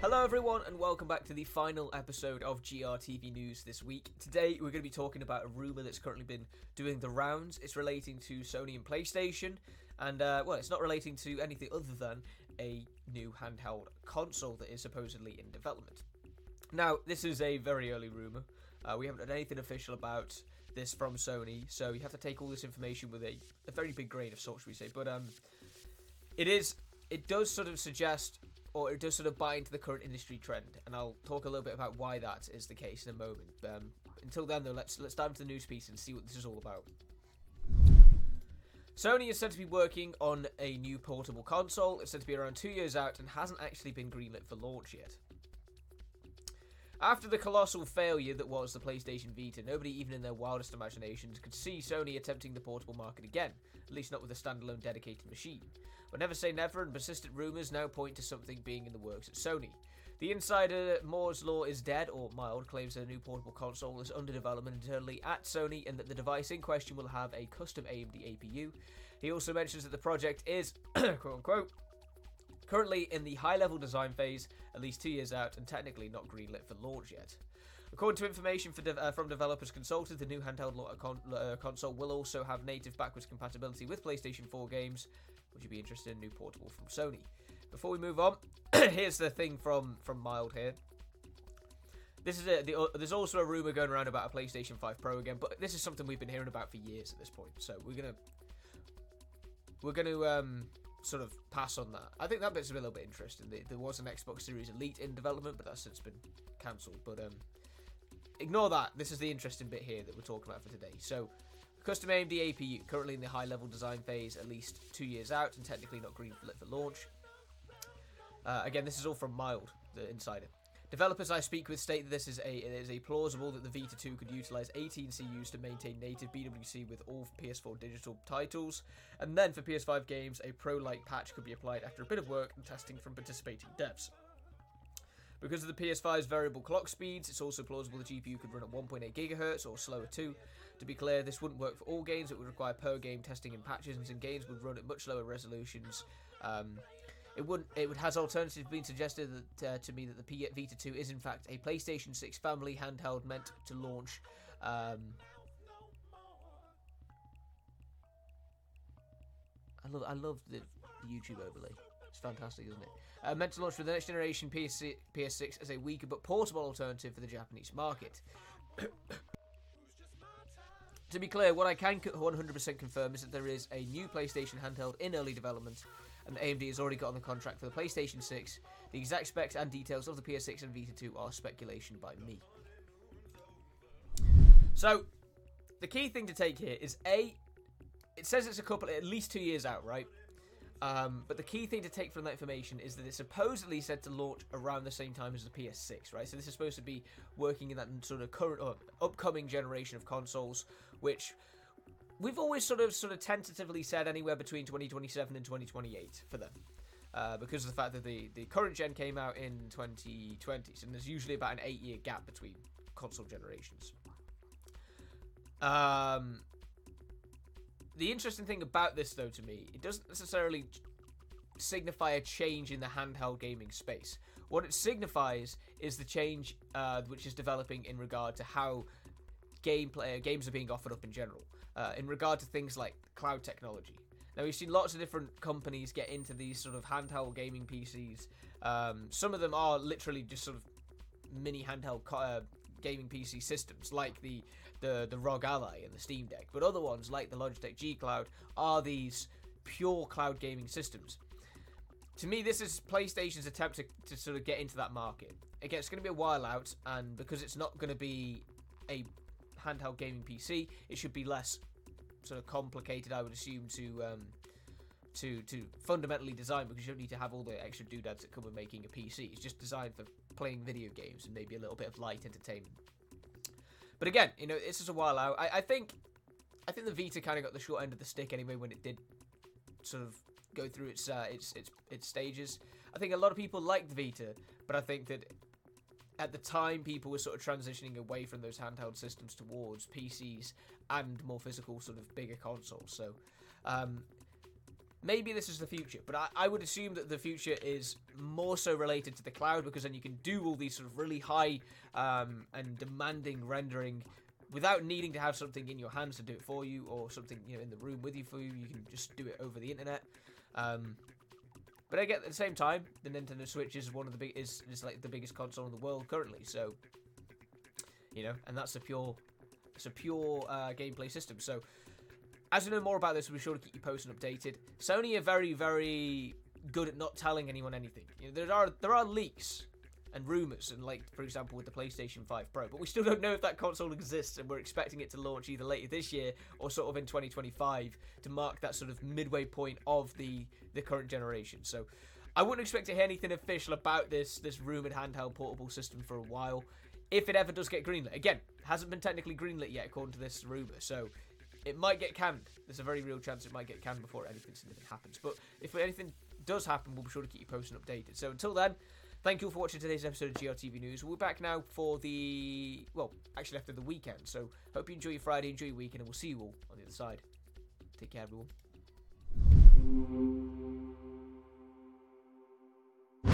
Hello, everyone, and welcome back to the final episode of GRTV News this week. Today, we're going to be talking about a rumor that's currently been doing the rounds. It's relating to Sony and PlayStation, and uh, well, it's not relating to anything other than a new handheld console that is supposedly in development. Now, this is a very early rumor. Uh, we haven't had anything official about this from Sony, so you have to take all this information with a, a very big grain of salt, should we say? But um, it is, it does sort of suggest or it does sort of buy into the current industry trend, and I'll talk a little bit about why that is the case in a moment. Um, until then, though, let's let's dive into the news piece and see what this is all about. Sony is said to be working on a new portable console. It's said to be around two years out and hasn't actually been greenlit for launch yet. After the colossal failure that was the PlayStation Vita, nobody even in their wildest imaginations could see Sony attempting the portable market again, at least not with a standalone dedicated machine. But never say never, and persistent rumours now point to something being in the works at Sony. The insider Moore's Law is dead, or mild, claims that a new portable console is under development internally at Sony and that the device in question will have a custom AMD APU. He also mentions that the project is, quote unquote, currently in the high level design phase, at least two years out, and technically not greenlit for launch yet. According to information de- uh, from developers consulted, the new handheld con- uh, console will also have native backwards compatibility with PlayStation 4 games, would you be interested in a new portable from Sony? Before we move on, here's the thing from from Mild here. This is a, the, uh, there's also a rumor going around about a PlayStation 5 Pro again, but this is something we've been hearing about for years at this point. So we're gonna we're gonna um, sort of pass on that. I think that bit's a little bit interesting. There was an Xbox Series Elite in development, but that's since been cancelled. But um, ignore that. This is the interesting bit here that we're talking about for today. So Custom AMD APU, currently in the high level design phase, at least two years out, and technically not green lit for launch. Uh, again, this is all from Mild, the insider. Developers I speak with state that this is a it is a plausible that the Vita 2 could utilize 18 CUs to maintain native BWC with all PS4 digital titles, and then for PS5 games, a pro-like patch could be applied after a bit of work and testing from participating devs. Because of the PS5's variable clock speeds, it's also plausible the GPU could run at 1.8 GHz or slower too, to be clear, this wouldn't work for all games. It would require per game testing and patches, and some games would run at much lower resolutions. Um, it would it would has alternatively been suggested that, uh, to me that the P- Vita 2 is in fact a PlayStation 6 family handheld meant to launch. Um, I love I love the, the YouTube overlay. It's fantastic, isn't it? Uh, meant to launch for the next generation PS PS6 as a weaker but portable alternative for the Japanese market. To be clear, what I can 100% confirm is that there is a new PlayStation handheld in early development, and AMD has already got on the contract for the PlayStation 6. The exact specs and details of the PS6 and Vita 2 are speculation by me. So, the key thing to take here is A, it says it's a couple, at least two years out, right? Um, but the key thing to take from that information is that it's supposedly said to launch around the same time as the PS6, right? So this is supposed to be working in that sort of current or upcoming generation of consoles, which we've always sort of sort of tentatively said anywhere between 2027 and 2028 for them. Uh, because of the fact that the, the current gen came out in 2020, and there's usually about an eight year gap between console generations. Um, the interesting thing about this, though, to me, it doesn't necessarily signify a change in the handheld gaming space. What it signifies is the change uh, which is developing in regard to how gameplay games are being offered up in general, uh, in regard to things like cloud technology. Now we've seen lots of different companies get into these sort of handheld gaming PCs. Um, some of them are literally just sort of mini handheld uh, gaming PC systems, like the the the ROG Ally and the Steam Deck, but other ones like the Logitech G Cloud are these pure cloud gaming systems. To me, this is PlayStation's attempt to, to sort of get into that market. Again, it's going to be a while out, and because it's not going to be a handheld gaming PC, it should be less sort of complicated, I would assume, to um, to to fundamentally design because you don't need to have all the extra doodads that come with making a PC. It's just designed for playing video games and maybe a little bit of light entertainment. But again, you know, this is a while out. I, I think, I think the Vita kind of got the short end of the stick anyway when it did sort of go through its uh, its its its stages. I think a lot of people liked Vita, but I think that at the time people were sort of transitioning away from those handheld systems towards PCs and more physical sort of bigger consoles. So um, maybe this is the future, but I, I would assume that the future is more so related to the cloud because then you can do all these sort of really high um, and demanding rendering without needing to have something in your hands to do it for you or something you know in the room with you for you. You can just do it over the internet. Um, but I get at the same time, the Nintendo Switch is one of the big is, is like the biggest console in the world currently. So you know, and that's a pure it's a pure uh, gameplay system. So as we know more about this, we'll be sure to keep you posted and updated. Sony are very, very good at not telling anyone anything. You know, there are there are leaks and rumors, and like for example with the PlayStation 5 Pro, but we still don't know if that console exists, and we're expecting it to launch either later this year or sort of in 2025 to mark that sort of midway point of the the current generation. So. I wouldn't expect to hear anything official about this this rumored handheld portable system for a while. If it ever does get greenlit, again, hasn't been technically greenlit yet according to this rumor, so it might get canned. There's a very real chance it might get canned before anything significant happens. But if anything does happen, we'll be sure to keep you posted and updated. So until then, thank you all for watching today's episode of GRTV News. We'll be back now for the, well, actually after the weekend. So hope you enjoy your Friday, enjoy your weekend, and we'll see you all on the other side. Take care, everyone.